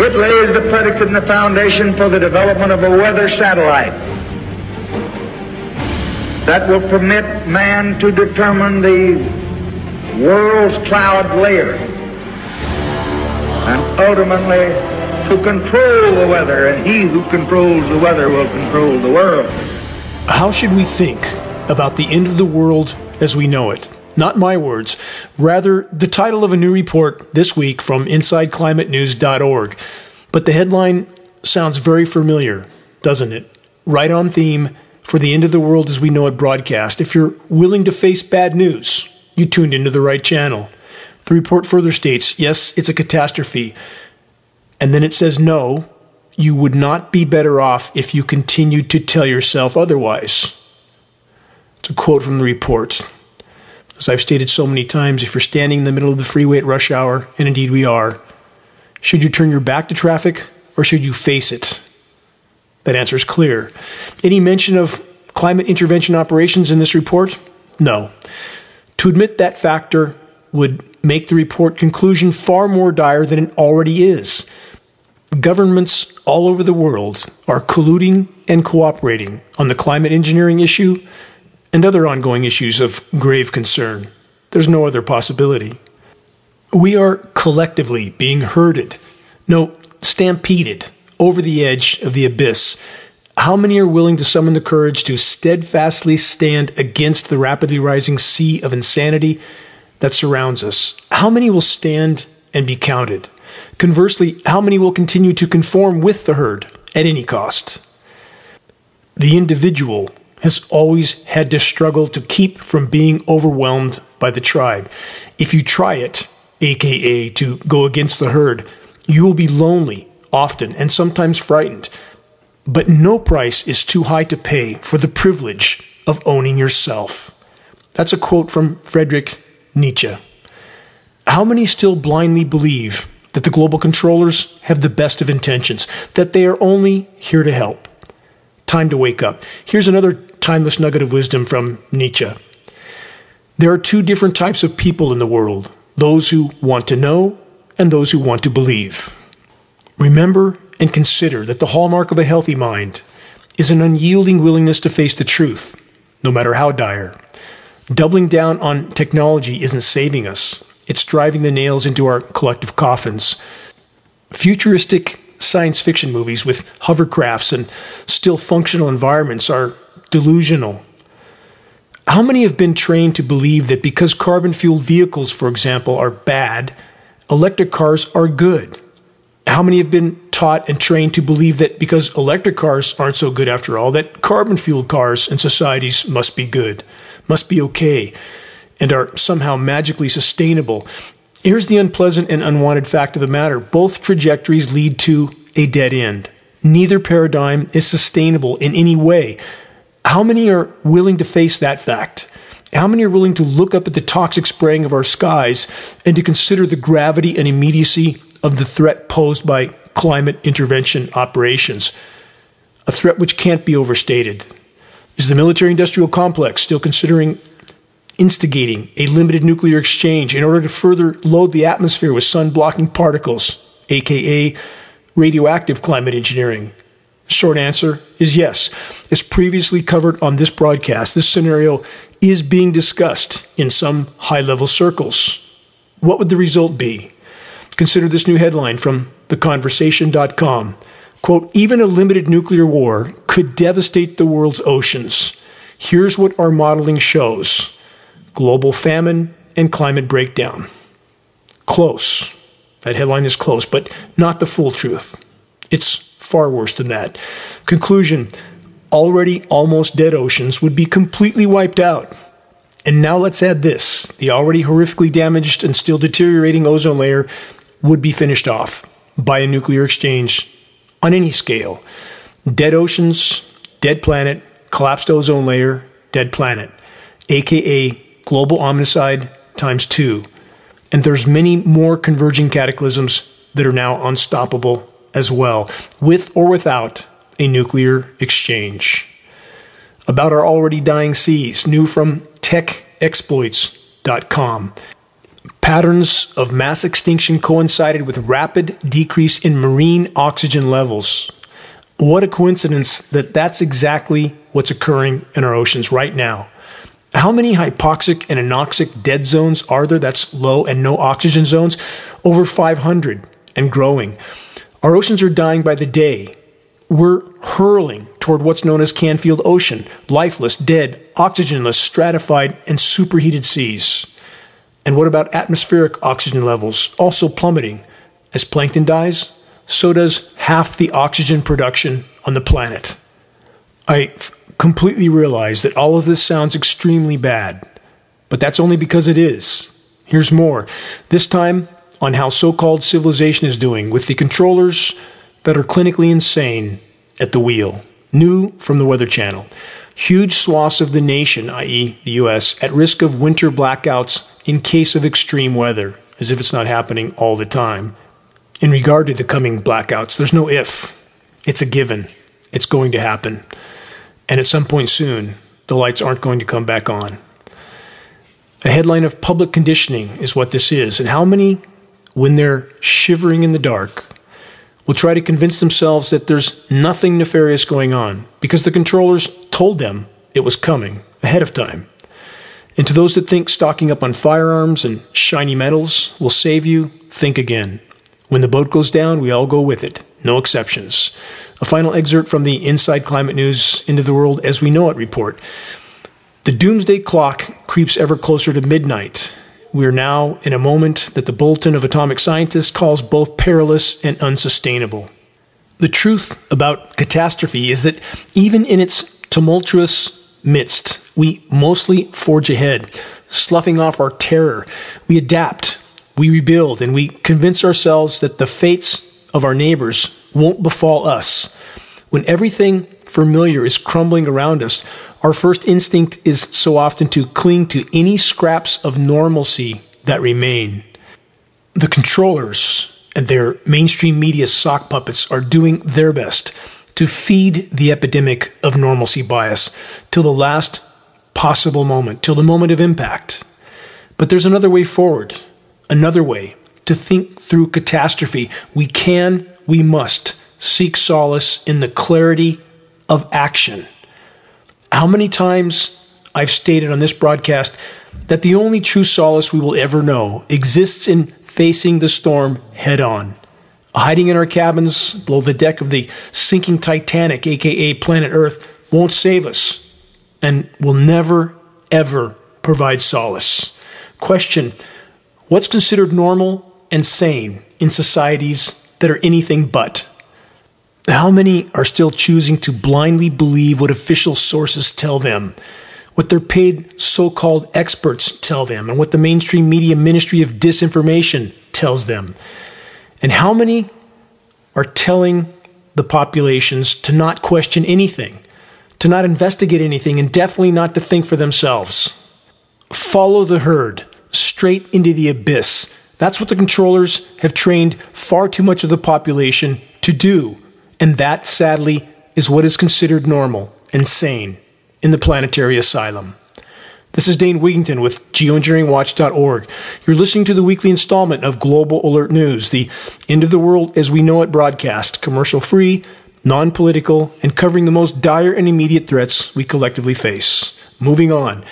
It lays the predicate and the foundation for the development of a weather satellite that will permit man to determine the world's cloud layer and ultimately to control the weather, and he who controls the weather will control the world. How should we think about the end of the world as we know it? Not my words, rather, the title of a new report this week from InsideClimateNews.org. But the headline sounds very familiar, doesn't it? Right on theme for the end of the world as we know it broadcast. If you're willing to face bad news, you tuned into the right channel. The report further states yes, it's a catastrophe. And then it says no, you would not be better off if you continued to tell yourself otherwise. It's a quote from the report. As I've stated so many times, if you're standing in the middle of the freeway at rush hour, and indeed we are, should you turn your back to traffic or should you face it? That answer is clear. Any mention of climate intervention operations in this report? No. To admit that factor would make the report conclusion far more dire than it already is. Governments all over the world are colluding and cooperating on the climate engineering issue and other ongoing issues of grave concern. There's no other possibility. We are collectively being herded, no, stampeded, over the edge of the abyss. How many are willing to summon the courage to steadfastly stand against the rapidly rising sea of insanity that surrounds us? How many will stand and be counted? Conversely, how many will continue to conform with the herd at any cost? The individual has always had to struggle to keep from being overwhelmed by the tribe. If you try it, aka to go against the herd, you will be lonely often and sometimes frightened. But no price is too high to pay for the privilege of owning yourself. That's a quote from Friedrich Nietzsche. How many still blindly believe that the global controllers have the best of intentions, that they are only here to help? Time to wake up. Here's another timeless nugget of wisdom from Nietzsche. There are two different types of people in the world those who want to know and those who want to believe. Remember and consider that the hallmark of a healthy mind is an unyielding willingness to face the truth, no matter how dire. Doubling down on technology isn't saving us, it's driving the nails into our collective coffins. Futuristic science fiction movies with hovercrafts and still functional environments are delusional. How many have been trained to believe that because carbon fueled vehicles, for example, are bad, electric cars are good? How many have been taught and trained to believe that because electric cars aren't so good after all, that carbon fueled cars and societies must be good, must be okay, and are somehow magically sustainable? Here's the unpleasant and unwanted fact of the matter both trajectories lead to a dead end. Neither paradigm is sustainable in any way. How many are willing to face that fact? How many are willing to look up at the toxic spraying of our skies and to consider the gravity and immediacy of the threat posed by climate intervention operations? A threat which can't be overstated. Is the military industrial complex still considering instigating a limited nuclear exchange in order to further load the atmosphere with sun blocking particles, aka radioactive climate engineering? Short answer is yes. As previously covered on this broadcast, this scenario is being discussed in some high level circles. What would the result be? Consider this new headline from theconversation.com. Quote, even a limited nuclear war could devastate the world's oceans. Here's what our modeling shows global famine and climate breakdown. Close. That headline is close, but not the full truth. It's far worse than that. Conclusion already almost dead oceans would be completely wiped out. And now let's add this the already horrifically damaged and still deteriorating ozone layer would be finished off by a nuclear exchange on any scale. Dead oceans, dead planet, collapsed ozone layer, dead planet, aka global omnicide times two. And there's many more converging cataclysms that are now unstoppable as well, with or without a nuclear exchange. About our already dying seas, new from techxplore.com. Patterns of mass extinction coincided with rapid decrease in marine oxygen levels. What a coincidence that that's exactly what's occurring in our oceans right now. How many hypoxic and anoxic dead zones are there? That's low and no oxygen zones. Over 500 and growing. Our oceans are dying by the day. We're hurling toward what's known as Canfield Ocean lifeless, dead, oxygenless, stratified, and superheated seas. And what about atmospheric oxygen levels? Also plummeting. As plankton dies, so does half the oxygen production on the planet. I f- completely realize that all of this sounds extremely bad, but that's only because it is. Here's more. This time on how so called civilization is doing with the controllers that are clinically insane at the wheel. New from the Weather Channel. Huge swaths of the nation, i.e., the U.S., at risk of winter blackouts in case of extreme weather, as if it's not happening all the time. In regard to the coming blackouts, there's no if. It's a given. It's going to happen. And at some point soon, the lights aren't going to come back on. A headline of public conditioning is what this is. And how many, when they're shivering in the dark, will try to convince themselves that there's nothing nefarious going on because the controllers told them it was coming ahead of time? And to those that think stocking up on firearms and shiny metals will save you, think again. When the boat goes down, we all go with it, no exceptions. A final excerpt from the Inside Climate News End of the World as We Know It report. The doomsday clock creeps ever closer to midnight. We are now in a moment that the Bulletin of Atomic Scientists calls both perilous and unsustainable. The truth about catastrophe is that even in its tumultuous midst, we mostly forge ahead, sloughing off our terror. We adapt, we rebuild, and we convince ourselves that the fates of our neighbors won't befall us. When everything familiar is crumbling around us, our first instinct is so often to cling to any scraps of normalcy that remain. The controllers and their mainstream media sock puppets are doing their best to feed the epidemic of normalcy bias till the last possible moment, till the moment of impact. But there's another way forward, another way to think through catastrophe. We can, we must seek solace in the clarity of action. How many times I've stated on this broadcast that the only true solace we will ever know exists in facing the storm head on. Hiding in our cabins below the deck of the sinking Titanic, aka planet Earth, won't save us and will never, ever provide solace. Question What's considered normal and sane in societies that are anything but? How many are still choosing to blindly believe what official sources tell them, what their paid so called experts tell them, and what the mainstream media ministry of disinformation tells them? And how many are telling the populations to not question anything, to not investigate anything, and definitely not to think for themselves. Follow the herd straight into the abyss. That's what the controllers have trained far too much of the population to do. And that, sadly, is what is considered normal and sane in the planetary asylum. This is Dane Wigington with geoengineeringwatch.org. You're listening to the weekly installment of Global Alert News, the end of the world as we know it broadcast, commercial free, non political, and covering the most dire and immediate threats we collectively face. Moving on,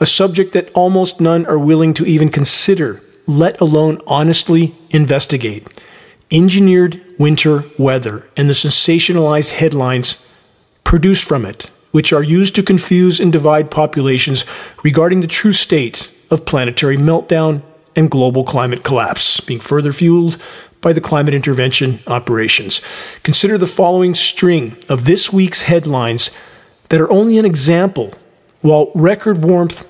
a subject that almost none are willing to even consider, let alone honestly investigate engineered winter weather and the sensationalized headlines produced from it, which are used to confuse and divide populations regarding the true state of planetary meltdown and global climate collapse, being further fueled by the climate intervention operations. Consider the following string of this week's headlines that are only an example. While record warmth,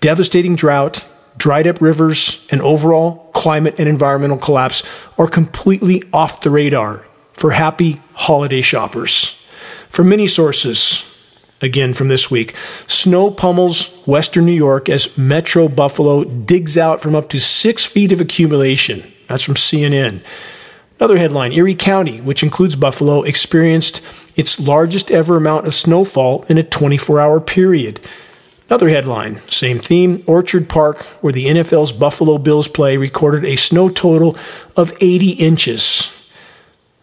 devastating drought, dried up rivers, and overall climate and environmental collapse are completely off the radar for happy holiday shoppers. From many sources, again from this week, snow pummels western New York as Metro Buffalo digs out from up to six feet of accumulation. That's from CNN. Another headline Erie County, which includes Buffalo, experienced its largest ever amount of snowfall in a 24 hour period. Another headline, same theme Orchard Park, where the NFL's Buffalo Bills play, recorded a snow total of 80 inches.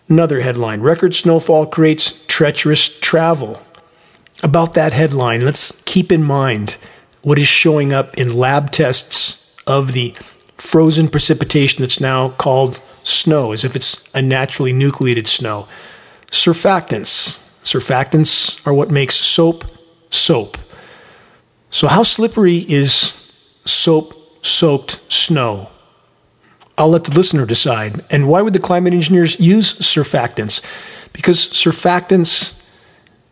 Another headline Record snowfall creates treacherous travel. About that headline, let's keep in mind what is showing up in lab tests of the frozen precipitation that's now called snow, as if it's a naturally nucleated snow. Surfactants. Surfactants are what makes soap soap. So, how slippery is soap soaked snow? I'll let the listener decide. And why would the climate engineers use surfactants? Because surfactants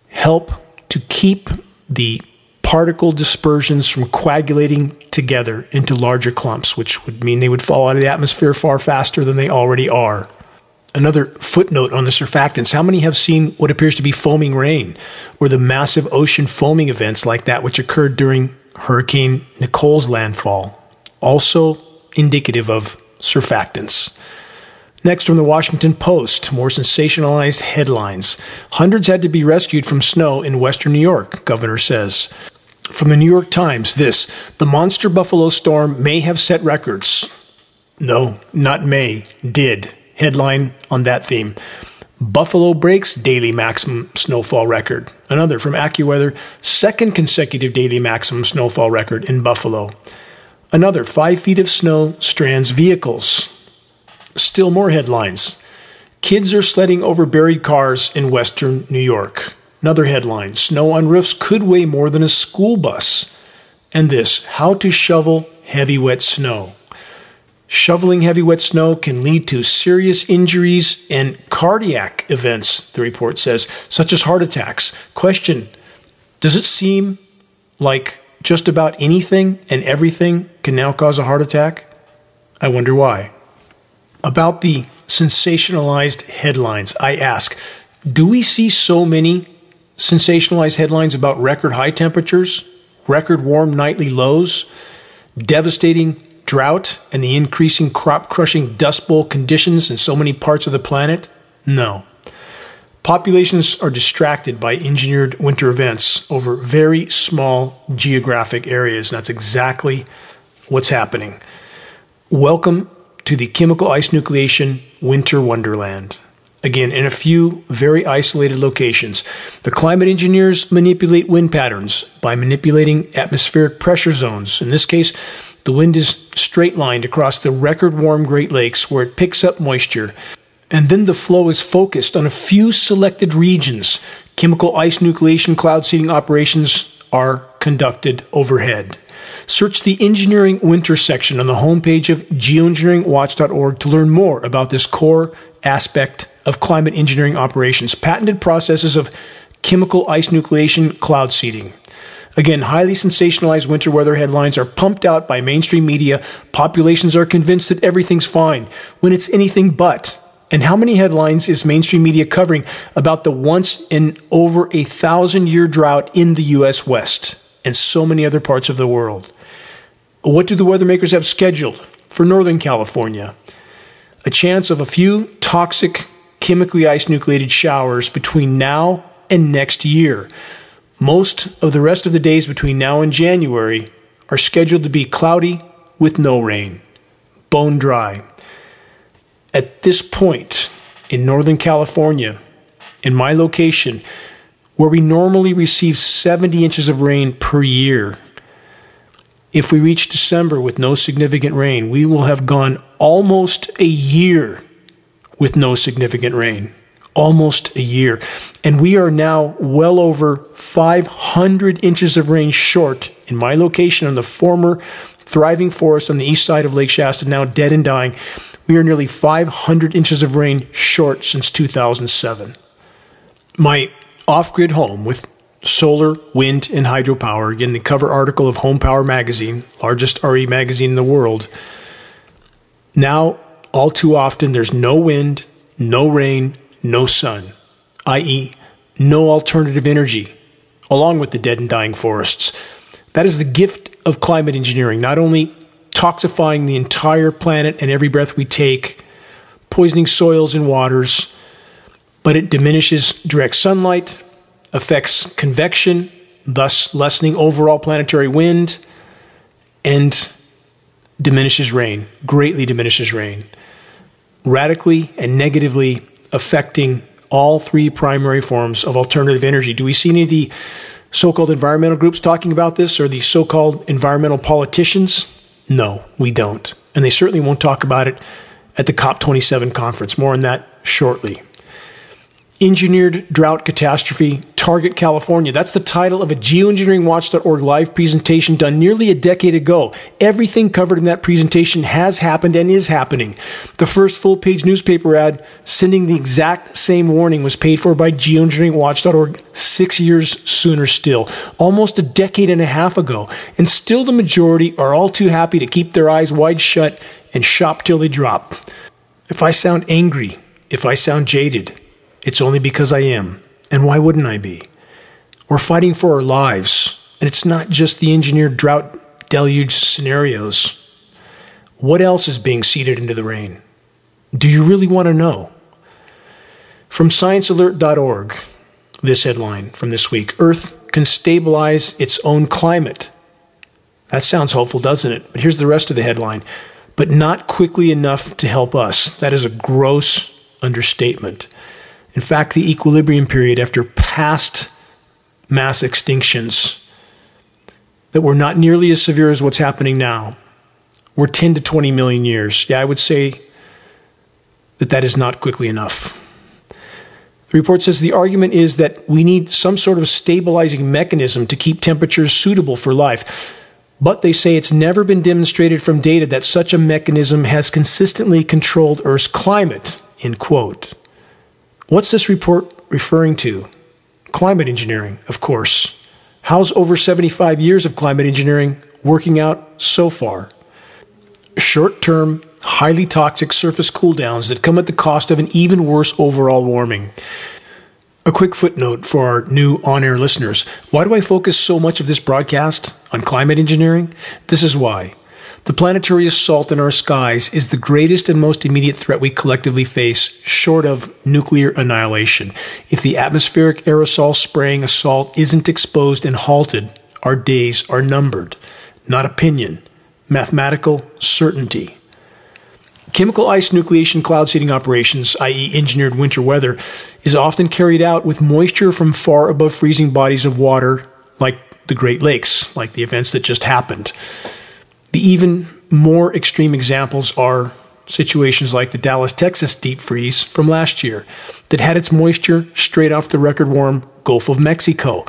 help to keep the particle dispersions from coagulating together into larger clumps, which would mean they would fall out of the atmosphere far faster than they already are. Another footnote on the surfactants how many have seen what appears to be foaming rain or the massive ocean foaming events like that which occurred during Hurricane Nicole's landfall? Also indicative of surfactants. Next, from the Washington Post, more sensationalized headlines. Hundreds had to be rescued from snow in western New York, governor says. From the New York Times, this the monster buffalo storm may have set records. No, not may, did. Headline on that theme. Buffalo breaks daily maximum snowfall record. Another from AccuWeather, second consecutive daily maximum snowfall record in Buffalo. Another five feet of snow strands vehicles. Still more headlines. Kids are sledding over buried cars in western New York. Another headline Snow on roofs could weigh more than a school bus. And this How to shovel heavy wet snow. Shoveling heavy wet snow can lead to serious injuries and cardiac events, the report says, such as heart attacks. Question Does it seem like just about anything and everything can now cause a heart attack? I wonder why. About the sensationalized headlines, I ask Do we see so many sensationalized headlines about record high temperatures, record warm nightly lows, devastating drought and the increasing crop crushing dust bowl conditions in so many parts of the planet? No. Populations are distracted by engineered winter events over very small geographic areas, and that's exactly what's happening. Welcome to the chemical ice nucleation winter wonderland. Again, in a few very isolated locations, the climate engineers manipulate wind patterns by manipulating atmospheric pressure zones. In this case, the wind is straight lined across the record warm Great Lakes where it picks up moisture. And then the flow is focused on a few selected regions. Chemical ice nucleation cloud seeding operations are conducted overhead. Search the Engineering Winter section on the homepage of geoengineeringwatch.org to learn more about this core aspect of climate engineering operations, patented processes of chemical ice nucleation cloud seeding. Again, highly sensationalized winter weather headlines are pumped out by mainstream media. Populations are convinced that everything's fine when it's anything but. And how many headlines is mainstream media covering about the once in over a thousand year drought in the U.S. West and so many other parts of the world? What do the weather makers have scheduled for Northern California? A chance of a few toxic, chemically ice nucleated showers between now and next year. Most of the rest of the days between now and January are scheduled to be cloudy with no rain, bone dry. At this point in Northern California, in my location, where we normally receive 70 inches of rain per year, if we reach December with no significant rain, we will have gone almost a year with no significant rain almost a year. And we are now well over 500 inches of rain short in my location on the former thriving forest on the east side of Lake Shasta, now dead and dying. We are nearly 500 inches of rain short since 2007. My off grid home with solar, wind, and hydropower, again, the cover article of Home Power Magazine, largest RE magazine in the world. Now, all too often, there's no wind, no rain, no sun, i.e., no alternative energy, along with the dead and dying forests. That is the gift of climate engineering, not only toxifying the entire planet and every breath we take, poisoning soils and waters, but it diminishes direct sunlight, affects convection, thus lessening overall planetary wind and diminishes rain, greatly diminishes rain, radically and negatively affecting all three primary forms of alternative energy. Do we see any of the so called environmental groups talking about this or the so called environmental politicians? No, we don't. And they certainly won't talk about it at the COP27 conference. More on that shortly. Engineered Drought Catastrophe, Target California. That's the title of a geoengineeringwatch.org live presentation done nearly a decade ago. Everything covered in that presentation has happened and is happening. The first full page newspaper ad sending the exact same warning was paid for by geoengineeringwatch.org six years sooner still, almost a decade and a half ago. And still the majority are all too happy to keep their eyes wide shut and shop till they drop. If I sound angry, if I sound jaded, it's only because I am. And why wouldn't I be? We're fighting for our lives, and it's not just the engineered drought deluge scenarios. What else is being seeded into the rain? Do you really want to know? From sciencealert.org, this headline from this week Earth can stabilize its own climate. That sounds hopeful, doesn't it? But here's the rest of the headline. But not quickly enough to help us. That is a gross understatement. In fact, the equilibrium period after past mass extinctions that were not nearly as severe as what's happening now were 10 to 20 million years. Yeah, I would say that that is not quickly enough. The report says the argument is that we need some sort of stabilizing mechanism to keep temperatures suitable for life. But they say it's never been demonstrated from data that such a mechanism has consistently controlled Earth's climate. End quote. What's this report referring to? Climate engineering, of course. How's over 75 years of climate engineering working out so far? Short term, highly toxic surface cooldowns that come at the cost of an even worse overall warming. A quick footnote for our new on air listeners. Why do I focus so much of this broadcast on climate engineering? This is why. The planetary assault in our skies is the greatest and most immediate threat we collectively face, short of nuclear annihilation. If the atmospheric aerosol spraying assault isn't exposed and halted, our days are numbered. Not opinion, mathematical certainty. Chemical ice nucleation cloud seeding operations, i.e., engineered winter weather, is often carried out with moisture from far above freezing bodies of water, like the Great Lakes, like the events that just happened. The even more extreme examples are situations like the Dallas, Texas deep freeze from last year that had its moisture straight off the record warm Gulf of Mexico.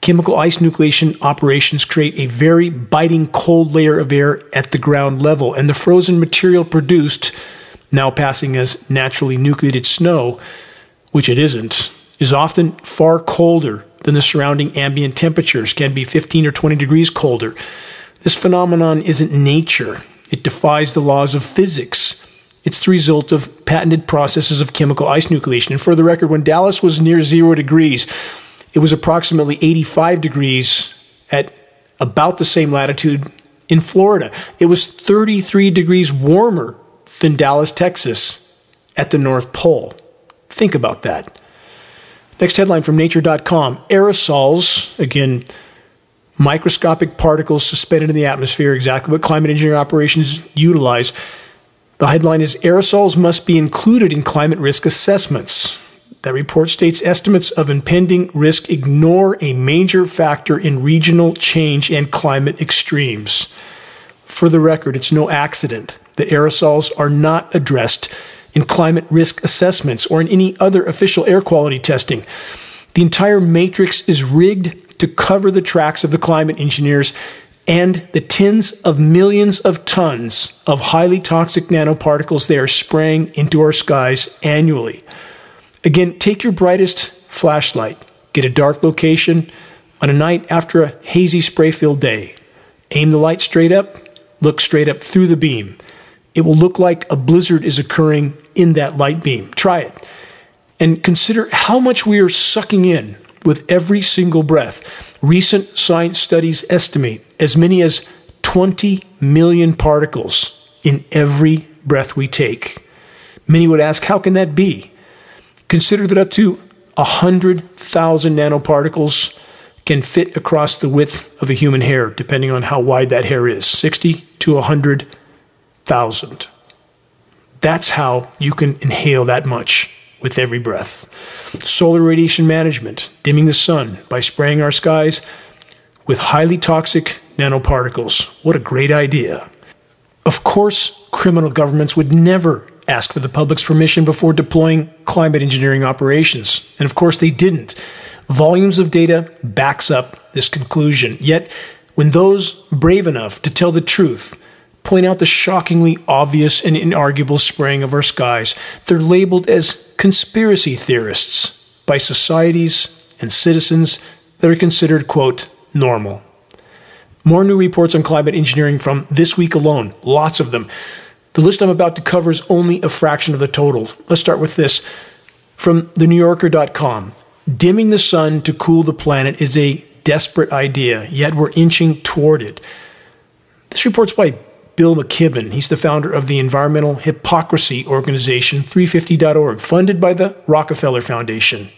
Chemical ice nucleation operations create a very biting cold layer of air at the ground level, and the frozen material produced, now passing as naturally nucleated snow, which it isn't, is often far colder than the surrounding ambient temperatures, can be 15 or 20 degrees colder. This phenomenon isn't nature, it defies the laws of physics. It's the result of patented processes of chemical ice nucleation. And for the record, when Dallas was near zero degrees, it was approximately 85 degrees at about the same latitude in Florida. It was 33 degrees warmer than Dallas, Texas at the North Pole. Think about that. Next headline from nature.com aerosols, again, microscopic particles suspended in the atmosphere, exactly what climate engineering operations utilize. The headline is Aerosols must be included in climate risk assessments. That report states estimates of impending risk ignore a major factor in regional change and climate extremes. For the record, it's no accident that aerosols are not addressed in climate risk assessments or in any other official air quality testing. The entire matrix is rigged to cover the tracks of the climate engineers and the tens of millions of tons of highly toxic nanoparticles they are spraying into our skies annually. Again, take your brightest flashlight, get a dark location on a night after a hazy spray filled day. Aim the light straight up, look straight up through the beam. It will look like a blizzard is occurring in that light beam. Try it. And consider how much we are sucking in with every single breath. Recent science studies estimate as many as 20 million particles in every breath we take. Many would ask, how can that be? Consider that up to 100,000 nanoparticles can fit across the width of a human hair, depending on how wide that hair is 60 to 100,000. That's how you can inhale that much with every breath. Solar radiation management, dimming the sun by spraying our skies with highly toxic nanoparticles. What a great idea. Of course, criminal governments would never ask for the public's permission before deploying climate engineering operations. And of course, they didn't. Volumes of data backs up this conclusion. Yet, when those brave enough to tell the truth point out the shockingly obvious and inarguable spraying of our skies, they're labeled as conspiracy theorists by societies and citizens that are considered, quote, normal. More new reports on climate engineering from this week alone, lots of them. The list I'm about to cover is only a fraction of the total. Let's start with this. From the New thenewyorker.com Dimming the sun to cool the planet is a desperate idea, yet we're inching toward it. This report's by Bill McKibben. He's the founder of the environmental hypocrisy organization 350.org, funded by the Rockefeller Foundation.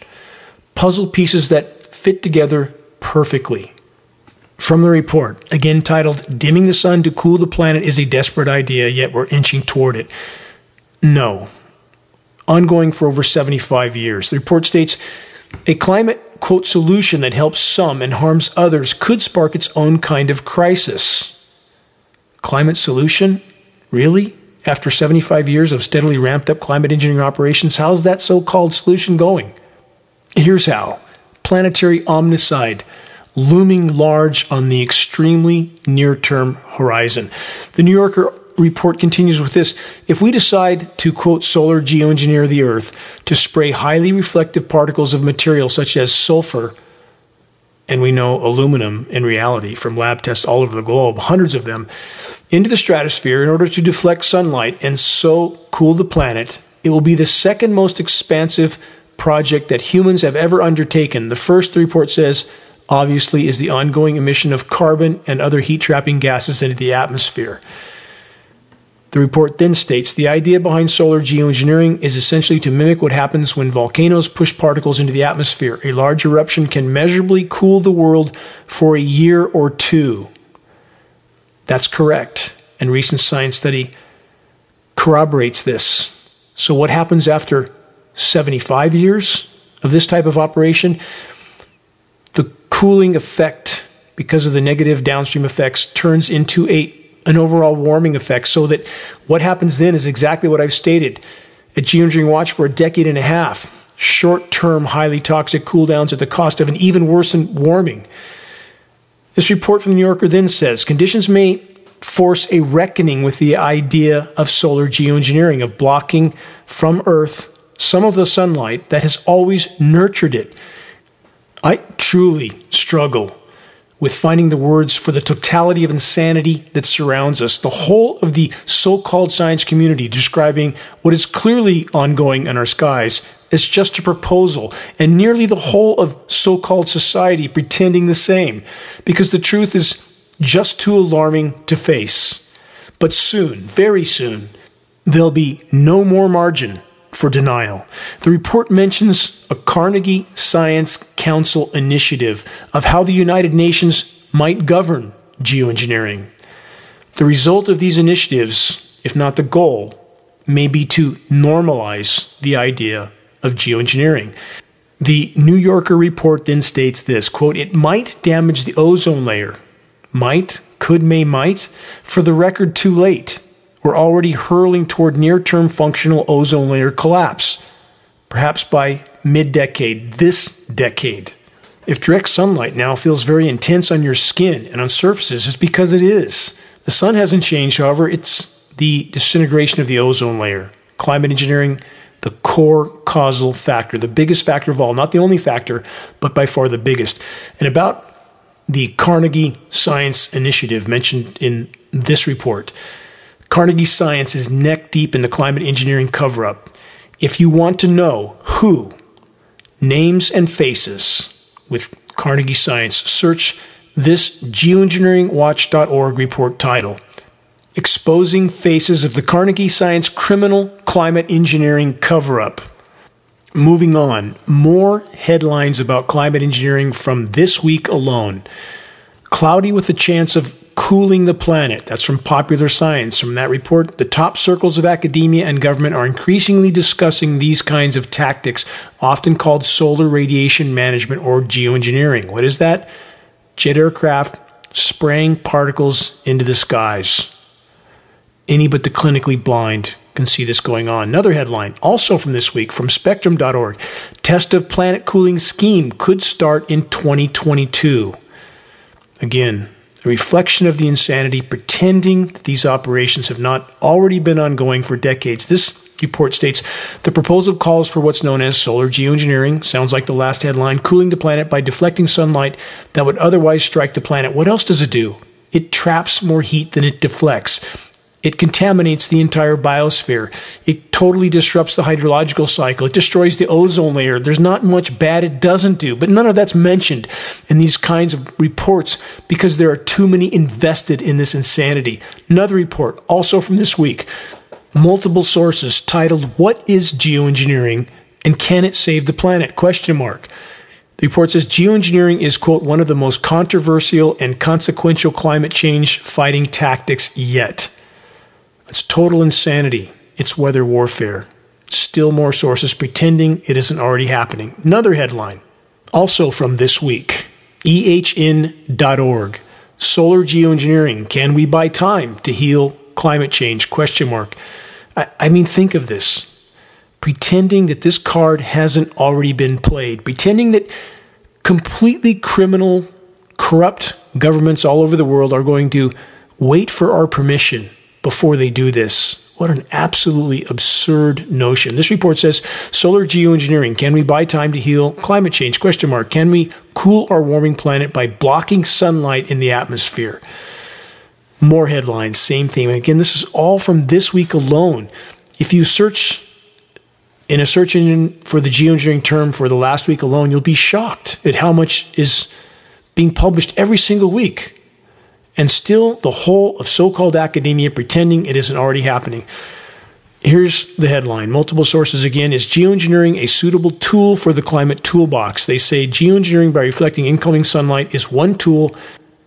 Puzzle pieces that fit together perfectly. From the report, again titled Dimming the Sun to Cool the Planet is a Desperate Idea, Yet We're Inching Toward It. No. Ongoing for over 75 years. The report states a climate, quote, solution that helps some and harms others could spark its own kind of crisis. Climate solution? Really? After 75 years of steadily ramped up climate engineering operations, how's that so called solution going? Here's how planetary omnicide looming large on the extremely near term horizon. The New Yorker report continues with this If we decide to, quote, solar geoengineer the Earth to spray highly reflective particles of material such as sulfur, and we know aluminum in reality from lab tests all over the globe, hundreds of them, into the stratosphere in order to deflect sunlight and so cool the planet, it will be the second most expansive project that humans have ever undertaken. The first, the report says, obviously, is the ongoing emission of carbon and other heat trapping gases into the atmosphere. The report then states the idea behind solar geoengineering is essentially to mimic what happens when volcanoes push particles into the atmosphere. A large eruption can measurably cool the world for a year or two. That's correct. And recent science study corroborates this. So, what happens after 75 years of this type of operation? The cooling effect, because of the negative downstream effects, turns into a an overall warming effect. So that what happens then is exactly what I've stated at Geoengineering Watch for a decade and a half. Short term, highly toxic cool downs at the cost of an even worsened warming. This report from the New Yorker then says conditions may force a reckoning with the idea of solar geoengineering, of blocking from Earth some of the sunlight that has always nurtured it. I truly struggle with finding the words for the totality of insanity that surrounds us. The whole of the so called science community describing what is clearly ongoing in our skies as just a proposal, and nearly the whole of so called society pretending the same, because the truth is just too alarming to face. But soon, very soon, there'll be no more margin for denial. The report mentions a Carnegie Science Council initiative of how the United Nations might govern geoengineering. The result of these initiatives, if not the goal, may be to normalize the idea of geoengineering. The New Yorker report then states this quote, it might damage the ozone layer. Might, could, may, might. For the record, too late we're already hurling toward near term functional ozone layer collapse, perhaps by mid decade, this decade. If direct sunlight now feels very intense on your skin and on surfaces, it's because it is. The sun hasn't changed, however, it's the disintegration of the ozone layer. Climate engineering, the core causal factor, the biggest factor of all, not the only factor, but by far the biggest. And about the Carnegie Science Initiative mentioned in this report, Carnegie Science is neck deep in the climate engineering cover up. If you want to know who, names and faces with Carnegie Science, search this geoengineeringwatch.org report title Exposing Faces of the Carnegie Science Criminal Climate Engineering Cover Up. Moving on, more headlines about climate engineering from this week alone. Cloudy with a chance of cooling the planet. That's from Popular Science. From that report, the top circles of academia and government are increasingly discussing these kinds of tactics, often called solar radiation management or geoengineering. What is that? Jet aircraft spraying particles into the skies. Any but the clinically blind can see this going on. Another headline, also from this week, from spectrum.org Test of planet cooling scheme could start in 2022. Again, a reflection of the insanity, pretending that these operations have not already been ongoing for decades. This report states the proposal calls for what's known as solar geoengineering. Sounds like the last headline cooling the planet by deflecting sunlight that would otherwise strike the planet. What else does it do? It traps more heat than it deflects. It contaminates the entire biosphere. It totally disrupts the hydrological cycle. It destroys the ozone layer. There's not much bad it doesn't do, but none of that's mentioned in these kinds of reports because there are too many invested in this insanity. Another report, also from this week, multiple sources titled What is Geoengineering and Can It Save the Planet? Question mark. The report says geoengineering is, quote, one of the most controversial and consequential climate change fighting tactics yet. It's total insanity. It's weather warfare. Still more sources pretending it isn't already happening. Another headline, also from this week ehn.org. Solar geoengineering. Can we buy time to heal climate change? Question mark. I, I mean, think of this. Pretending that this card hasn't already been played. Pretending that completely criminal, corrupt governments all over the world are going to wait for our permission before they do this. What an absolutely absurd notion. This report says solar geoengineering. Can we buy time to heal climate change? Question mark. Can we cool our warming planet by blocking sunlight in the atmosphere? More headlines, same theme. again, this is all from this week alone. If you search in a search engine for the geoengineering term for the last week alone, you'll be shocked at how much is being published every single week and still the whole of so called academia pretending it isn't already happening. Here's the headline multiple sources again is geoengineering a suitable tool for the climate toolbox? They say geoengineering by reflecting incoming sunlight is one tool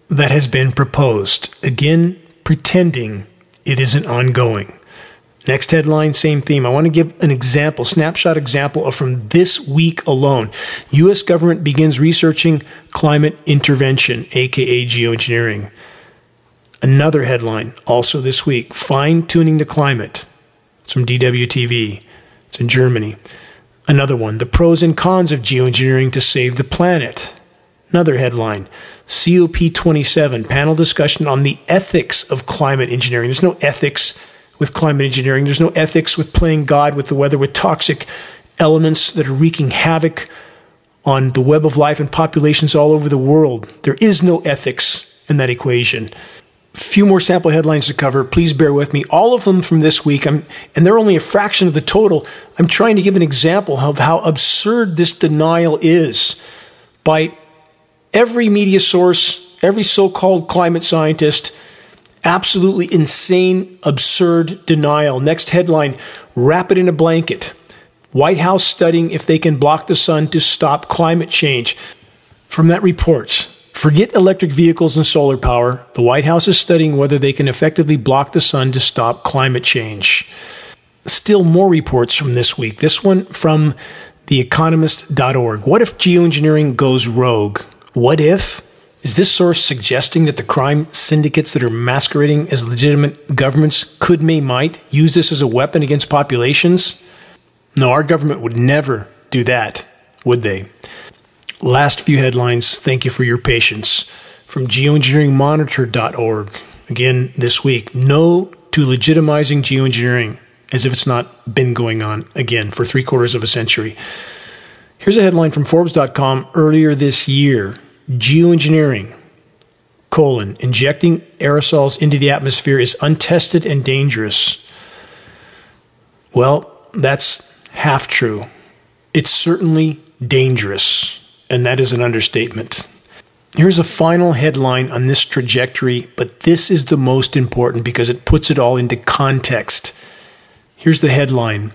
that has been proposed. Again, pretending it isn't ongoing. Next headline, same theme. I want to give an example, snapshot example of from this week alone. U.S. government begins researching climate intervention, aka geoengineering. Another headline, also this week Fine Tuning the Climate. It's from DWTV. It's in Germany. Another one, The Pros and Cons of Geoengineering to Save the Planet. Another headline, COP27 panel discussion on the ethics of climate engineering. There's no ethics with climate engineering, there's no ethics with playing God with the weather, with toxic elements that are wreaking havoc on the web of life and populations all over the world. There is no ethics in that equation few more sample headlines to cover. Please bear with me. All of them from this week, I'm, and they're only a fraction of the total. I'm trying to give an example of how absurd this denial is by every media source, every so called climate scientist. Absolutely insane, absurd denial. Next headline Wrap it in a blanket. White House studying if they can block the sun to stop climate change. From that report, Forget electric vehicles and solar power. The White House is studying whether they can effectively block the sun to stop climate change. Still more reports from this week. This one from theeconomist.org. What if geoengineering goes rogue? What if? Is this source suggesting that the crime syndicates that are masquerading as legitimate governments could, may, might use this as a weapon against populations? No, our government would never do that, would they? Last few headlines. Thank you for your patience. From geoengineeringmonitor.org. Again, this week. No to legitimizing geoengineering as if it's not been going on again for three quarters of a century. Here's a headline from Forbes.com earlier this year Geoengineering, colon, injecting aerosols into the atmosphere is untested and dangerous. Well, that's half true. It's certainly dangerous and that is an understatement. Here's a final headline on this trajectory, but this is the most important because it puts it all into context. Here's the headline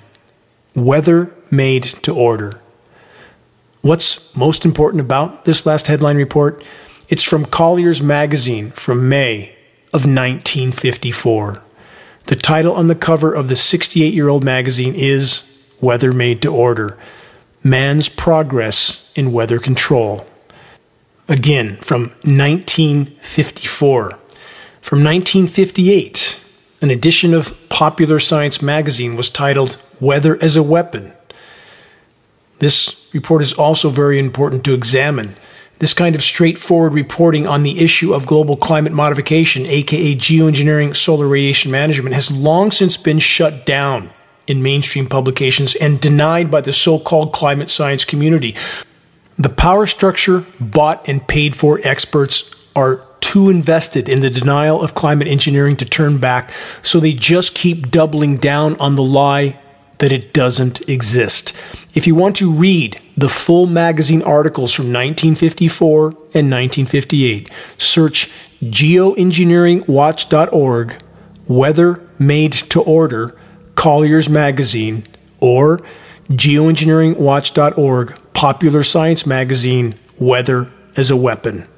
Weather Made to Order. What's most important about this last headline report? It's from Collier's Magazine from May of 1954. The title on the cover of the 68 year old magazine is Weather Made to Order Man's Progress in Weather Control. Again, from 1954. From 1958, an edition of Popular Science magazine was titled Weather as a Weapon. This report is also very important to examine. This kind of straightforward reporting on the issue of global climate modification, aka geoengineering solar radiation management, has long since been shut down in mainstream publications and denied by the so called climate science community. The power structure bought and paid for experts are too invested in the denial of climate engineering to turn back, so they just keep doubling down on the lie that it doesn't exist. If you want to read the full magazine articles from 1954 and 1958, search geoengineeringwatch.org, Weather Made to Order, Collier's Magazine, or geoengineeringwatch.org, Popular Science Magazine, Weather as a Weapon.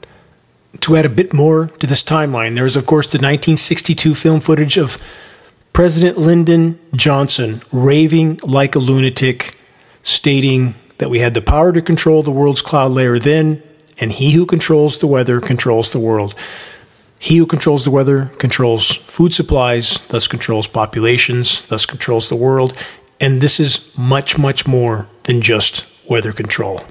To add a bit more to this timeline, there is, of course, the 1962 film footage of President Lyndon Johnson raving like a lunatic, stating that we had the power to control the world's cloud layer then, and he who controls the weather controls the world. He who controls the weather controls food supplies, thus controls populations, thus controls the world. And this is much, much more than just weather control.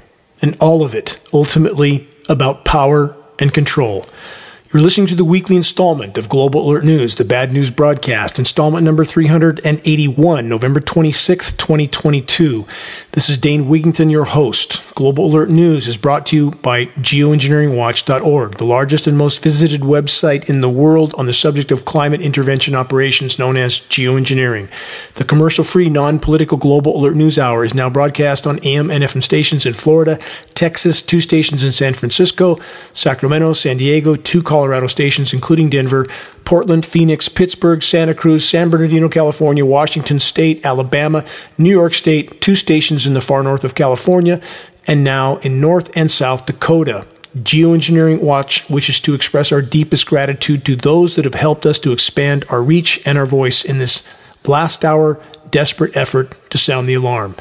And all of it ultimately about power and control. You're listening to the weekly installment of Global Alert News, the Bad News Broadcast, installment number 381, November 26, 2022. This is Dane Wigington, your host. Global Alert News is brought to you by geoengineeringwatch.org, the largest and most visited website in the world on the subject of climate intervention operations known as geoengineering. The commercial free, non political Global Alert News Hour is now broadcast on AM and FM stations in Florida, Texas, two stations in San Francisco, Sacramento, San Diego, two Colorado stations, including Denver, Portland, Phoenix, Pittsburgh, Santa Cruz, San Bernardino, California, Washington State, Alabama, New York State, two stations in the far north of California, and now in North and South Dakota. Geoengineering Watch wishes to express our deepest gratitude to those that have helped us to expand our reach and our voice in this last hour desperate effort to sound the alarm.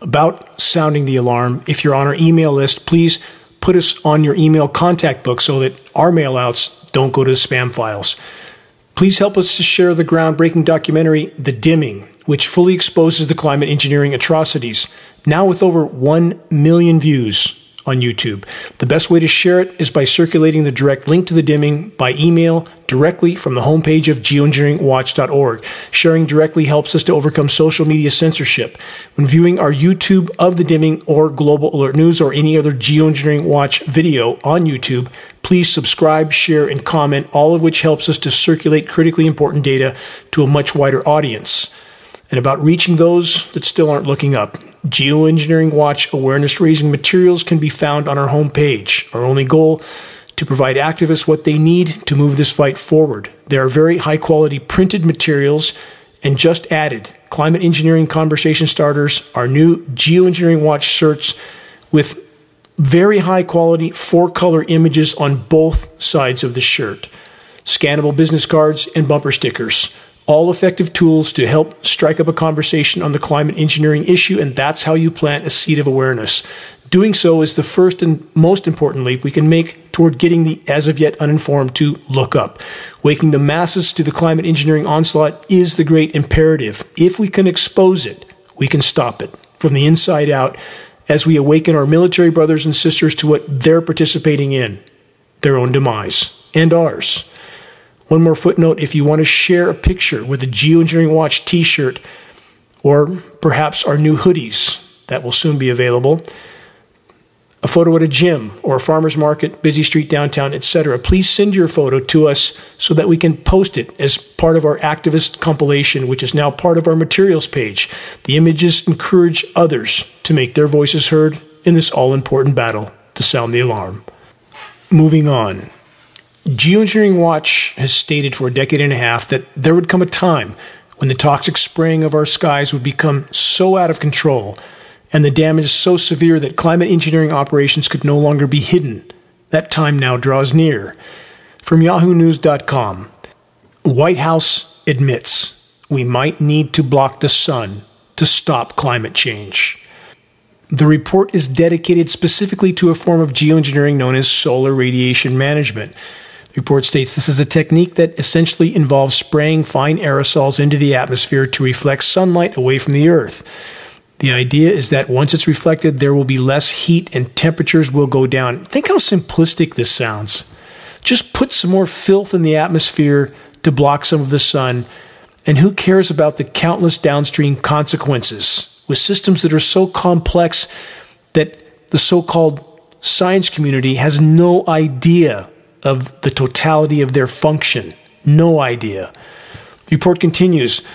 About sounding the alarm, if you're on our email list, please put us on your email contact book so that our mailouts don't go to the spam files. Please help us to share the groundbreaking documentary, The Dimming, which fully exposes the climate engineering atrocities, now with over 1 million views on YouTube. The best way to share it is by circulating the direct link to the dimming by email directly from the homepage of geoengineeringwatch.org. Sharing directly helps us to overcome social media censorship. When viewing our YouTube of the dimming or Global Alert News or any other Geoengineering Watch video on YouTube, please subscribe, share, and comment, all of which helps us to circulate critically important data to a much wider audience. And about reaching those that still aren't looking up. Geoengineering Watch awareness raising materials can be found on our homepage. Our only goal to provide activists what they need to move this fight forward. There are very high quality printed materials and just added climate engineering conversation starters, our new Geoengineering Watch shirts with very high quality four color images on both sides of the shirt, scannable business cards, and bumper stickers all effective tools to help strike up a conversation on the climate engineering issue, and that's how you plant a seed of awareness. Doing so is the first and most important leap we can make toward getting the as of yet uninformed to look up. Waking the masses to the climate engineering onslaught is the great imperative. If we can expose it, we can stop it from the inside out as we awaken our military brothers and sisters to what they're participating in their own demise and ours. One more footnote if you want to share a picture with a Geoengineering Watch t shirt or perhaps our new hoodies that will soon be available, a photo at a gym or a farmer's market, busy street downtown, etc., please send your photo to us so that we can post it as part of our activist compilation, which is now part of our materials page. The images encourage others to make their voices heard in this all important battle to sound the alarm. Moving on. Geoengineering Watch has stated for a decade and a half that there would come a time when the toxic spraying of our skies would become so out of control and the damage so severe that climate engineering operations could no longer be hidden. That time now draws near. From yahoonews.com, White House admits we might need to block the sun to stop climate change. The report is dedicated specifically to a form of geoengineering known as solar radiation management. The report states this is a technique that essentially involves spraying fine aerosols into the atmosphere to reflect sunlight away from the Earth. The idea is that once it's reflected, there will be less heat and temperatures will go down. Think how simplistic this sounds. Just put some more filth in the atmosphere to block some of the sun, and who cares about the countless downstream consequences with systems that are so complex that the so called science community has no idea of the totality of their function? No idea. The report continues.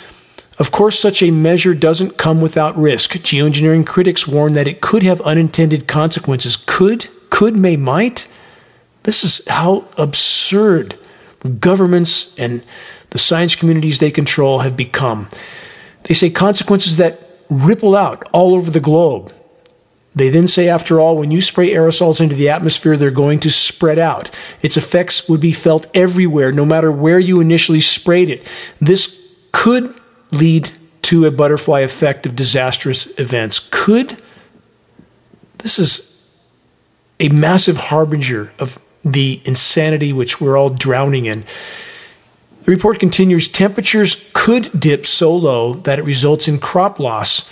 Of course, such a measure doesn't come without risk. Geoengineering critics warn that it could have unintended consequences. Could, could, may, might? This is how absurd governments and the science communities they control have become. They say consequences that ripple out all over the globe. They then say, after all, when you spray aerosols into the atmosphere, they're going to spread out. Its effects would be felt everywhere, no matter where you initially sprayed it. This could lead to a butterfly effect of disastrous events. Could this is a massive harbinger of the insanity which we're all drowning in. The report continues temperatures could dip so low that it results in crop loss,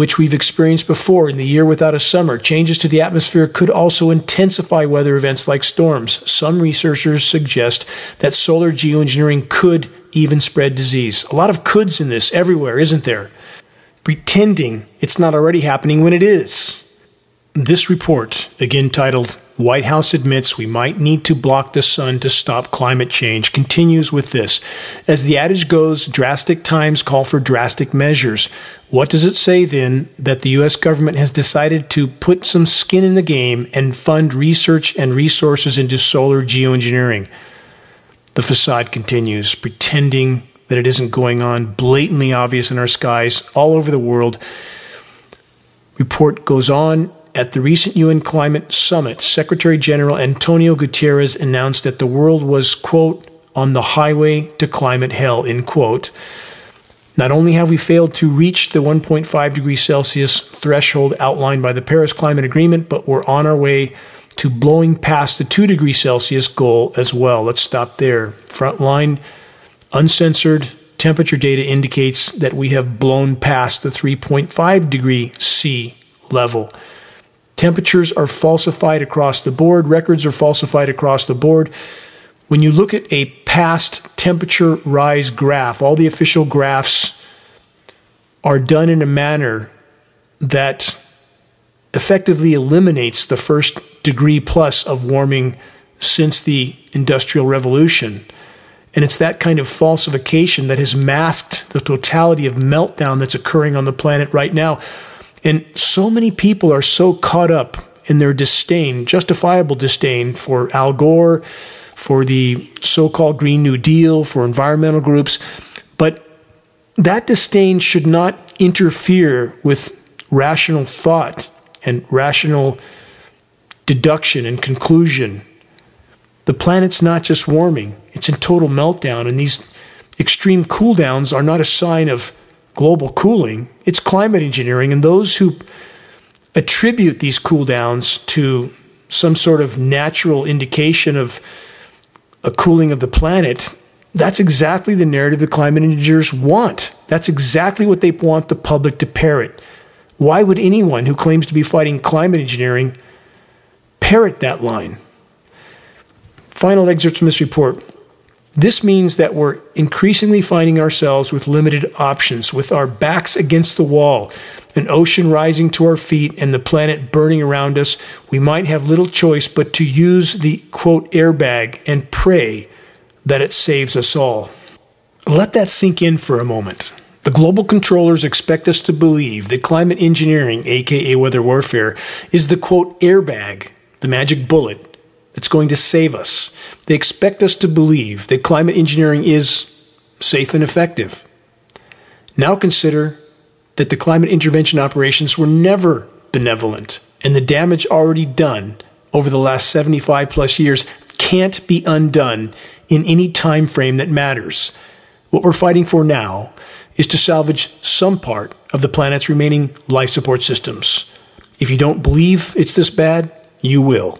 which we've experienced before in the year without a summer. Changes to the atmosphere could also intensify weather events like storms. Some researchers suggest that solar geoengineering could even spread disease. A lot of coulds in this everywhere, isn't there? Pretending it's not already happening when it is. This report, again titled White House Admits We Might Need to Block the Sun to Stop Climate Change, continues with this. As the adage goes, drastic times call for drastic measures. What does it say then that the U.S. government has decided to put some skin in the game and fund research and resources into solar geoengineering? The facade continues, pretending that it isn't going on, blatantly obvious in our skies all over the world. Report goes on. At the recent UN Climate Summit, Secretary General Antonio Guterres announced that the world was, quote, on the highway to climate hell, end quote. Not only have we failed to reach the 1.5 degrees Celsius threshold outlined by the Paris Climate Agreement, but we're on our way to blowing past the 2 degrees Celsius goal as well. Let's stop there. Frontline, uncensored temperature data indicates that we have blown past the 3.5 degree C level. Temperatures are falsified across the board, records are falsified across the board. When you look at a past temperature rise graph, all the official graphs are done in a manner that effectively eliminates the first degree plus of warming since the Industrial Revolution. And it's that kind of falsification that has masked the totality of meltdown that's occurring on the planet right now. And so many people are so caught up in their disdain, justifiable disdain for Al Gore, for the so called Green New Deal, for environmental groups. But that disdain should not interfere with rational thought and rational deduction and conclusion. The planet's not just warming, it's in total meltdown, and these extreme cool downs are not a sign of global cooling, it's climate engineering. And those who attribute these cool downs to some sort of natural indication of a cooling of the planet, that's exactly the narrative the climate engineers want. That's exactly what they want the public to parrot. Why would anyone who claims to be fighting climate engineering parrot that line. Final excerpts from this report. This means that we're increasingly finding ourselves with limited options, with our backs against the wall, an ocean rising to our feet, and the planet burning around us. We might have little choice but to use the quote airbag and pray that it saves us all. Let that sink in for a moment. The global controllers expect us to believe that climate engineering, aka weather warfare, is the quote airbag the magic bullet that's going to save us. They expect us to believe that climate engineering is safe and effective. Now consider that the climate intervention operations were never benevolent, and the damage already done over the last 75 plus years can't be undone in any time frame that matters. What we're fighting for now is to salvage some part of the planet's remaining life support systems. If you don't believe it's this bad, you will.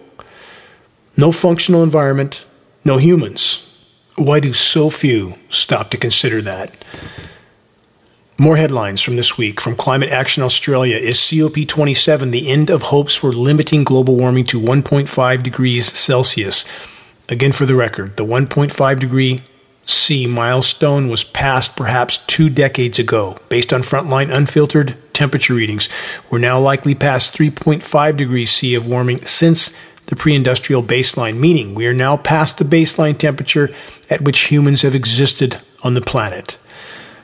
No functional environment, no humans. Why do so few stop to consider that? More headlines from this week from Climate Action Australia is COP27 the end of hopes for limiting global warming to 1.5 degrees Celsius. Again, for the record, the 1.5 degree C milestone was passed perhaps two decades ago. Based on frontline unfiltered temperature readings, we're now likely past 3.5 degrees C of warming since the pre industrial baseline, meaning we are now past the baseline temperature at which humans have existed on the planet.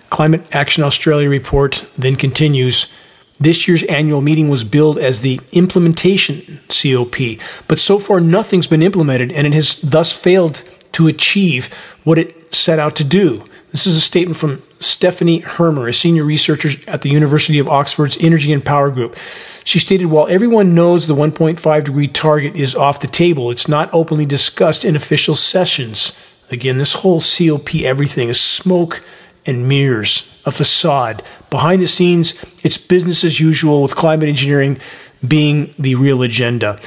Climate Action Australia report then continues. This year's annual meeting was billed as the implementation COP, but so far nothing's been implemented and it has thus failed to achieve what it set out to do. This is a statement from Stephanie Hirmer, a senior researcher at the University of Oxford's Energy and Power Group. She stated while everyone knows the 1.5 degree target is off the table, it's not openly discussed in official sessions. Again, this whole COP everything is smoke and mirrors, a facade. Behind the scenes, it's business as usual with climate engineering being the real agenda.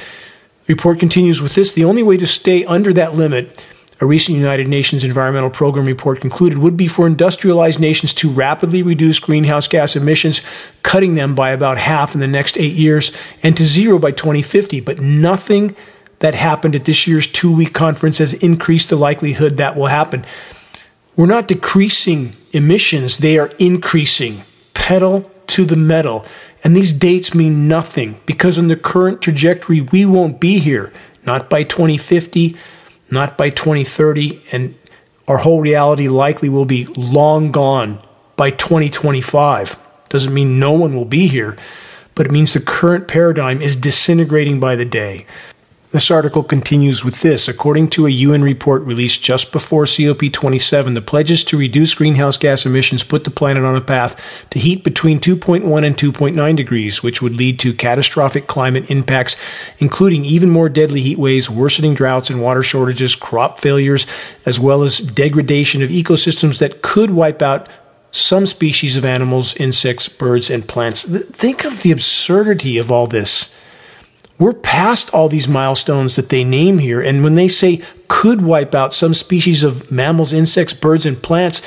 The report continues with this the only way to stay under that limit a recent United Nations Environmental Program report concluded would be for industrialized nations to rapidly reduce greenhouse gas emissions, cutting them by about half in the next eight years, and to zero by 2050. But nothing that happened at this year's two week conference has increased the likelihood that will happen. We're not decreasing emissions, they are increasing. Pedal to the metal. And these dates mean nothing because in the current trajectory, we won't be here. Not by 2050, not by 2030, and our whole reality likely will be long gone by 2025. Doesn't mean no one will be here, but it means the current paradigm is disintegrating by the day. This article continues with this. According to a UN report released just before COP27, the pledges to reduce greenhouse gas emissions put the planet on a path to heat between 2.1 and 2.9 degrees, which would lead to catastrophic climate impacts, including even more deadly heat waves, worsening droughts and water shortages, crop failures, as well as degradation of ecosystems that could wipe out some species of animals, insects, birds, and plants. Think of the absurdity of all this. We're past all these milestones that they name here. And when they say could wipe out some species of mammals, insects, birds, and plants,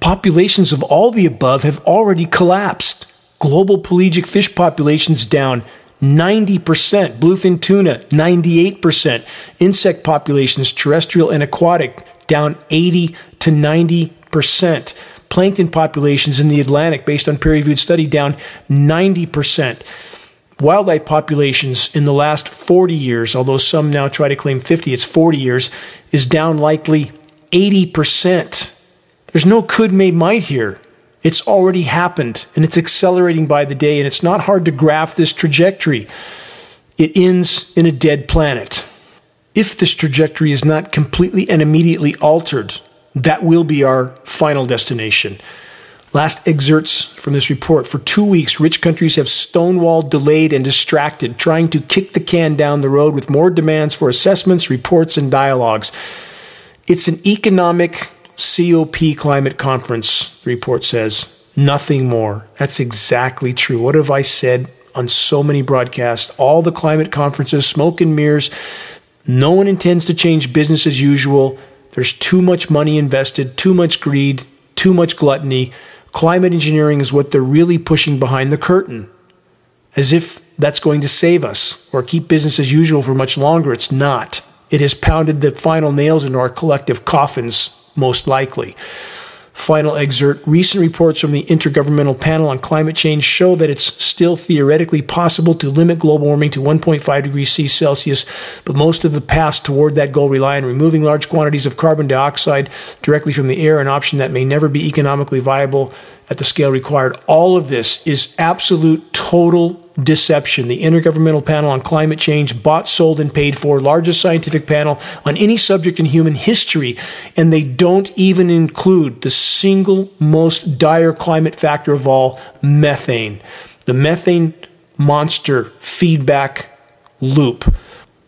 populations of all the above have already collapsed. Global pelagic fish populations down 90%, bluefin tuna 98%, insect populations, terrestrial and aquatic, down 80 to 90%. Plankton populations in the Atlantic, based on peer reviewed study, down 90% wildlife populations in the last 40 years, although some now try to claim 50, it's 40 years, is down likely 80%. There's no could, may, might here. It's already happened and it's accelerating by the day, and it's not hard to graph this trajectory. It ends in a dead planet. If this trajectory is not completely and immediately altered, that will be our final destination. Last excerpts from this report. For two weeks, rich countries have stonewalled, delayed, and distracted, trying to kick the can down the road with more demands for assessments, reports, and dialogues. It's an economic COP climate conference, the report says. Nothing more. That's exactly true. What have I said on so many broadcasts? All the climate conferences, smoke and mirrors. No one intends to change business as usual. There's too much money invested, too much greed, too much gluttony. Climate engineering is what they're really pushing behind the curtain, as if that's going to save us or keep business as usual for much longer. It's not. It has pounded the final nails into our collective coffins, most likely. Final excerpt Recent reports from the Intergovernmental Panel on Climate Change show that it's still theoretically possible to limit global warming to 1.5 degrees C Celsius, but most of the paths toward that goal rely on removing large quantities of carbon dioxide directly from the air, an option that may never be economically viable at the scale required. All of this is absolute, total deception. The Intergovernmental Panel on Climate Change bought, sold, and paid for largest scientific panel on any subject in human history, and they don't even include the single most dire climate factor of all, methane. The methane monster feedback loop.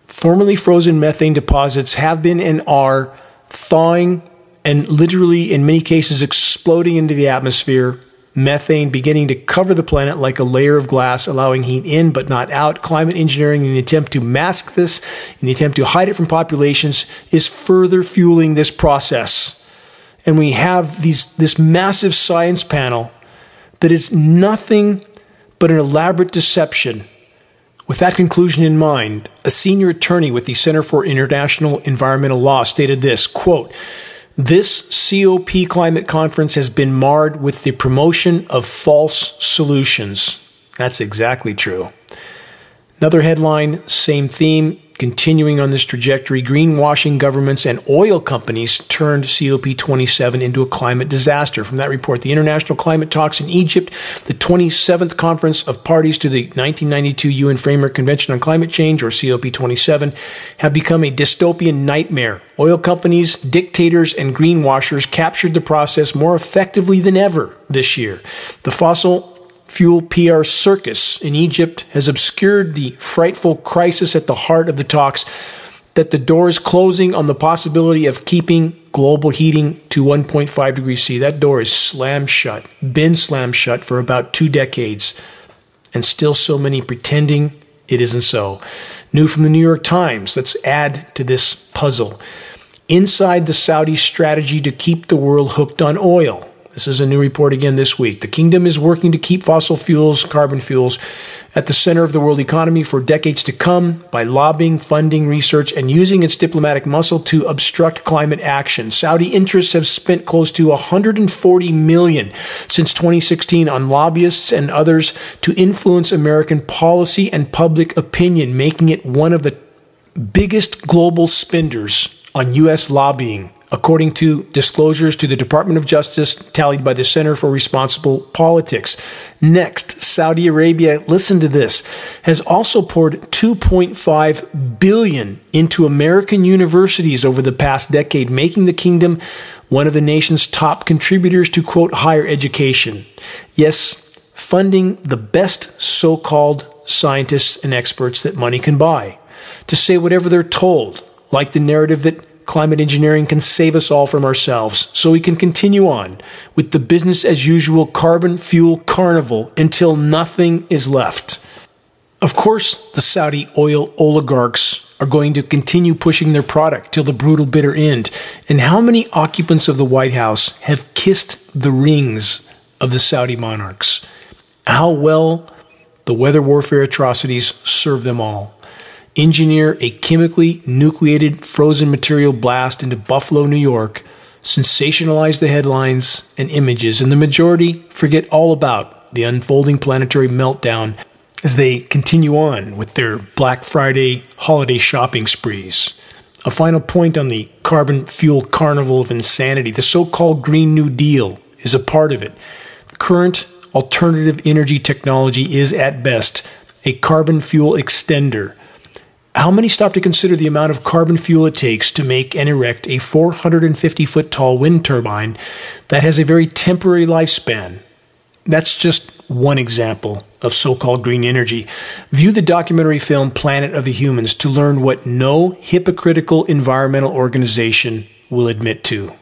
Formerly frozen methane deposits have been and are thawing and literally, in many cases, exploding into the atmosphere methane beginning to cover the planet like a layer of glass, allowing heat in but not out. Climate engineering, in the attempt to mask this, in the attempt to hide it from populations, is further fueling this process. And we have these, this massive science panel that is nothing but an elaborate deception. With that conclusion in mind, a senior attorney with the Center for International Environmental Law stated this quote, this COP climate conference has been marred with the promotion of false solutions. That's exactly true. Another headline, same theme. Continuing on this trajectory, greenwashing governments and oil companies turned COP27 into a climate disaster. From that report, the international climate talks in Egypt, the 27th conference of parties to the 1992 UN Framework Convention on Climate Change, or COP27, have become a dystopian nightmare. Oil companies, dictators, and greenwashers captured the process more effectively than ever this year. The fossil fuel PR circus in Egypt has obscured the frightful crisis at the heart of the talks that the door is closing on the possibility of keeping global heating to 1.5 degrees C. That door is slammed shut, been slammed shut for about two decades, and still so many pretending it isn't so. New from the New York Times, let's add to this puzzle. Inside the Saudi strategy to keep the world hooked on oil. This is a new report again this week. The kingdom is working to keep fossil fuels, carbon fuels, at the center of the world economy for decades to come by lobbying, funding, research, and using its diplomatic muscle to obstruct climate action. Saudi interests have spent close to 140 million since 2016 on lobbyists and others to influence American policy and public opinion, making it one of the biggest global spenders on U.S. lobbying according to disclosures to the Department of Justice tallied by the Center for Responsive Politics. Next, Saudi Arabia, listen to this, has also poured 2.5 billion into American universities over the past decade, making the kingdom one of the nation's top contributors to quote higher education. Yes, funding the best so-called scientists and experts that money can buy to say whatever they're told, like the narrative that climate engineering can save us all from ourselves so we can continue on with the business as usual carbon fuel carnival until nothing is left. Of course, the Saudi oil oligarchs are going to continue pushing their product till the brutal bitter end. And how many occupants of the White House have kissed the rings of the Saudi monarchs? How well the weather warfare atrocities serve them all engineer a chemically nucleated frozen material blast into Buffalo, New York, sensationalize the headlines and images, and the majority forget all about the unfolding planetary meltdown as they continue on with their Black Friday holiday shopping sprees. A final point on the carbon fuel carnival of insanity the so called Green New Deal is a part of it. Current alternative energy technology is, at best, a carbon fuel extender how many stop to consider the amount of carbon fuel it takes to make and erect a 450 foot tall wind turbine that has a very temporary lifespan? That's just one example of so called green energy. View the documentary film Planet of the Humans to learn what no hypocritical environmental organization will admit to.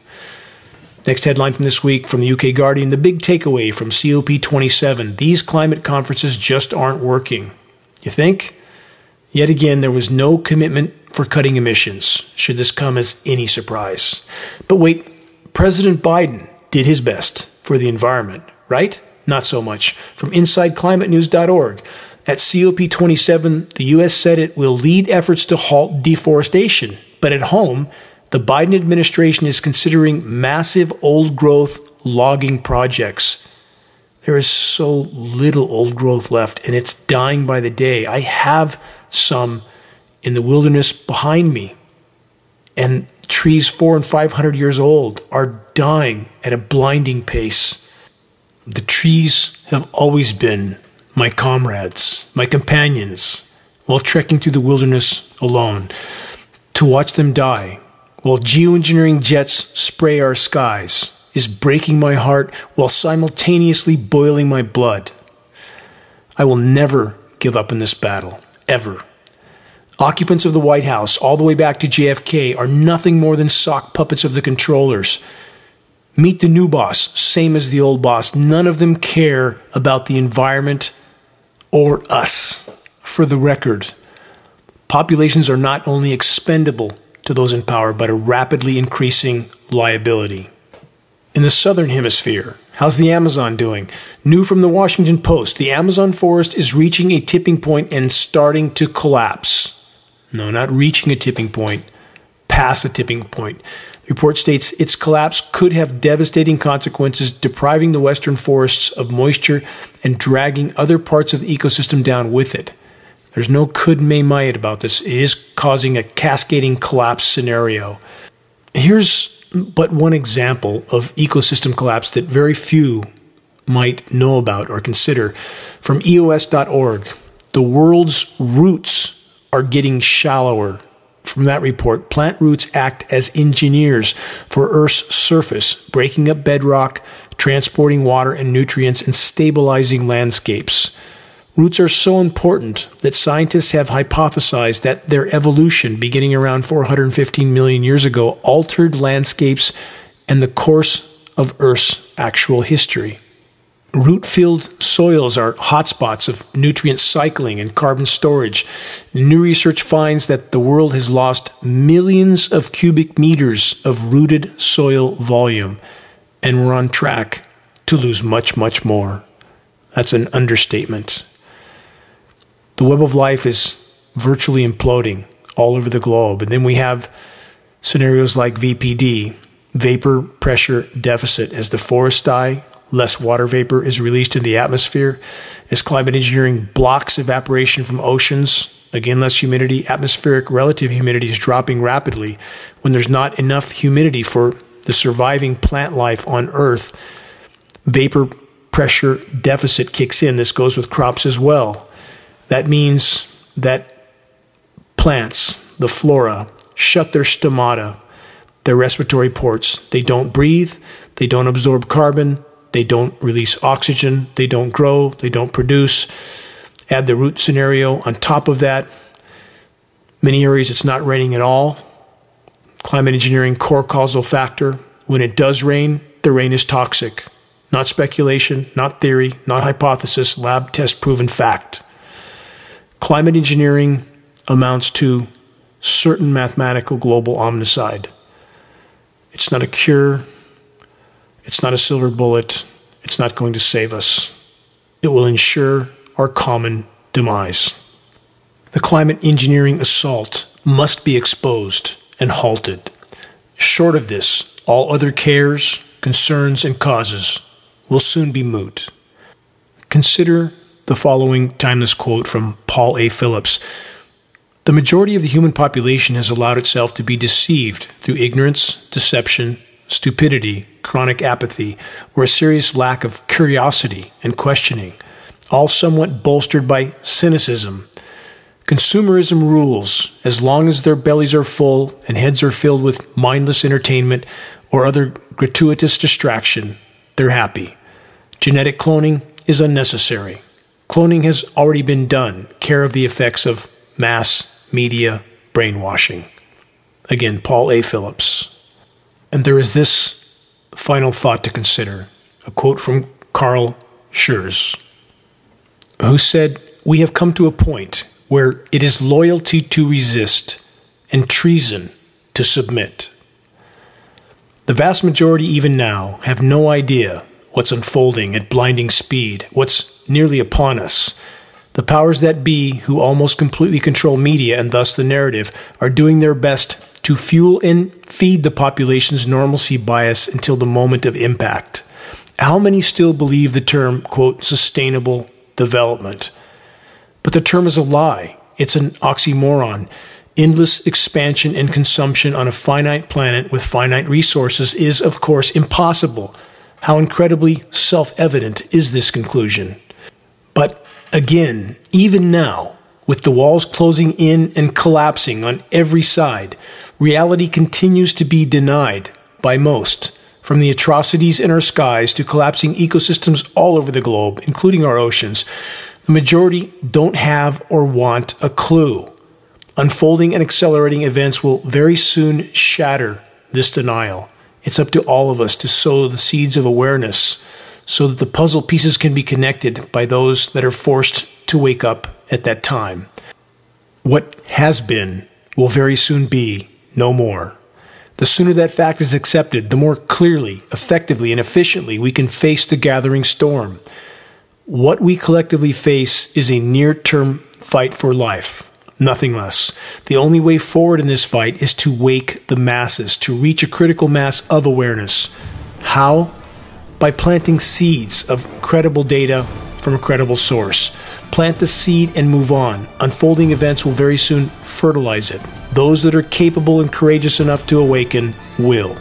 Next headline from this week from the UK Guardian The big takeaway from COP27 these climate conferences just aren't working. You think? Yet again, there was no commitment for cutting emissions, should this come as any surprise. But wait, President Biden did his best for the environment, right? Not so much. From InsideClimateNews.org, at COP27, the U.S. said it will lead efforts to halt deforestation. But at home, the Biden administration is considering massive old growth logging projects. There is so little old growth left, and it's dying by the day. I have some in the wilderness behind me. And trees four and five hundred years old are dying at a blinding pace. The trees have always been my comrades, my companions, while trekking through the wilderness alone, to watch them die, while geoengineering jets spray our skies, is breaking my heart while simultaneously boiling my blood. I will never give up in this battle, ever. Occupants of the White House, all the way back to JFK, are nothing more than sock puppets of the controllers. Meet the new boss, same as the old boss. None of them care about the environment or us. For the record, populations are not only expendable to those in power, but a rapidly increasing liability. In the southern hemisphere, how's the Amazon doing? New from the Washington Post the Amazon forest is reaching a tipping point and starting to collapse. No, not reaching a tipping point, past a tipping point. The report states its collapse could have devastating consequences, depriving the western forests of moisture and dragging other parts of the ecosystem down with it. There's no could may might about this. It is causing a cascading collapse scenario. Here's but one example of ecosystem collapse that very few might know about or consider. From EOS.org, the world's roots are getting shallower. From that report, plant roots act as engineers for Earth's surface, breaking up bedrock, transporting water and nutrients, and stabilizing landscapes. Roots are so important that scientists have hypothesized that their evolution, beginning around 415 million years ago, altered landscapes and the course of Earth's actual history. Root filled soils are hotspots of nutrient cycling and carbon storage. New research finds that the world has lost millions of cubic meters of rooted soil volume, and we're on track to lose much, much more. That's an understatement. The web of life is virtually imploding all over the globe. And then we have scenarios like VPD, vapor pressure deficit. As the forests die, less water vapor is released into the atmosphere. As climate engineering blocks evaporation from oceans, again, less humidity, atmospheric relative humidity is dropping rapidly. When there's not enough humidity for the surviving plant life on Earth, vapor pressure deficit kicks in. This goes with crops as well. That means that plants, the flora, shut their stomata, their respiratory ports. They don't breathe, they don't absorb carbon, they don't release oxygen, they don't grow, they don't produce. Add the root scenario on top of that. Many areas it's not raining at all. Climate engineering core causal factor. When it does rain, the rain is toxic. Not speculation, not theory, not hypothesis, lab test proven fact. Climate engineering amounts to certain mathematical global omnicide. It's not a cure, it's not a silver bullet, it's not going to save us. It will ensure our common demise. The climate engineering assault must be exposed and halted. Short of this, all other cares, concerns, and causes will soon be moot. Consider the following timeless quote from Paul A. Phillips The majority of the human population has allowed itself to be deceived through ignorance, deception, stupidity, chronic apathy, or a serious lack of curiosity and questioning, all somewhat bolstered by cynicism. Consumerism rules as long as their bellies are full and heads are filled with mindless entertainment or other gratuitous distraction, they're happy. Genetic cloning is unnecessary. Cloning has already been done, care of the effects of mass media brainwashing. Again, Paul A. Phillips. And there is this final thought to consider a quote from Carl Schurz, who said, We have come to a point where it is loyalty to resist and treason to submit. The vast majority, even now, have no idea what's unfolding at blinding speed, what's nearly upon us. The powers that be, who almost completely control media and thus the narrative, are doing their best to fuel and feed the population's normalcy bias until the moment of impact. How many still believe the term, quote, sustainable development? But the term is a lie. It's an oxymoron. Endless expansion and consumption on a finite planet with finite resources is, of course, impossible. How incredibly self evident is this conclusion? Again, even now, with the walls closing in and collapsing on every side, reality continues to be denied by most. From the atrocities in our skies to collapsing ecosystems all over the globe, including our oceans, the majority don't have or want a clue. Unfolding and accelerating events will very soon shatter this denial. It's up to all of us to sow the seeds of awareness so that the puzzle pieces can be connected by those that are forced to wake up at that time. What has been will very soon be no more. The sooner that fact is accepted, the more clearly, effectively, and efficiently we can face the gathering storm. What we collectively face is a near term fight for life, nothing less. The only way forward in this fight is to wake the masses, to reach a critical mass of awareness. How? By planting seeds of credible data from a credible source. Plant the seed and move on. Unfolding events will very soon fertilize it. Those that are capable and courageous enough to awaken will.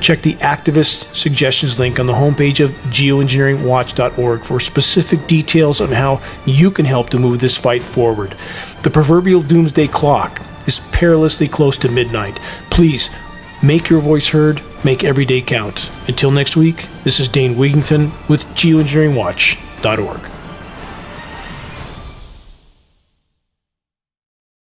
Check the activist suggestions link on the homepage of geoengineeringwatch.org for specific details on how you can help to move this fight forward. The proverbial doomsday clock is perilously close to midnight. Please make your voice heard, make every day count. Until next week, this is Dane Wigington with geoengineeringwatch.org.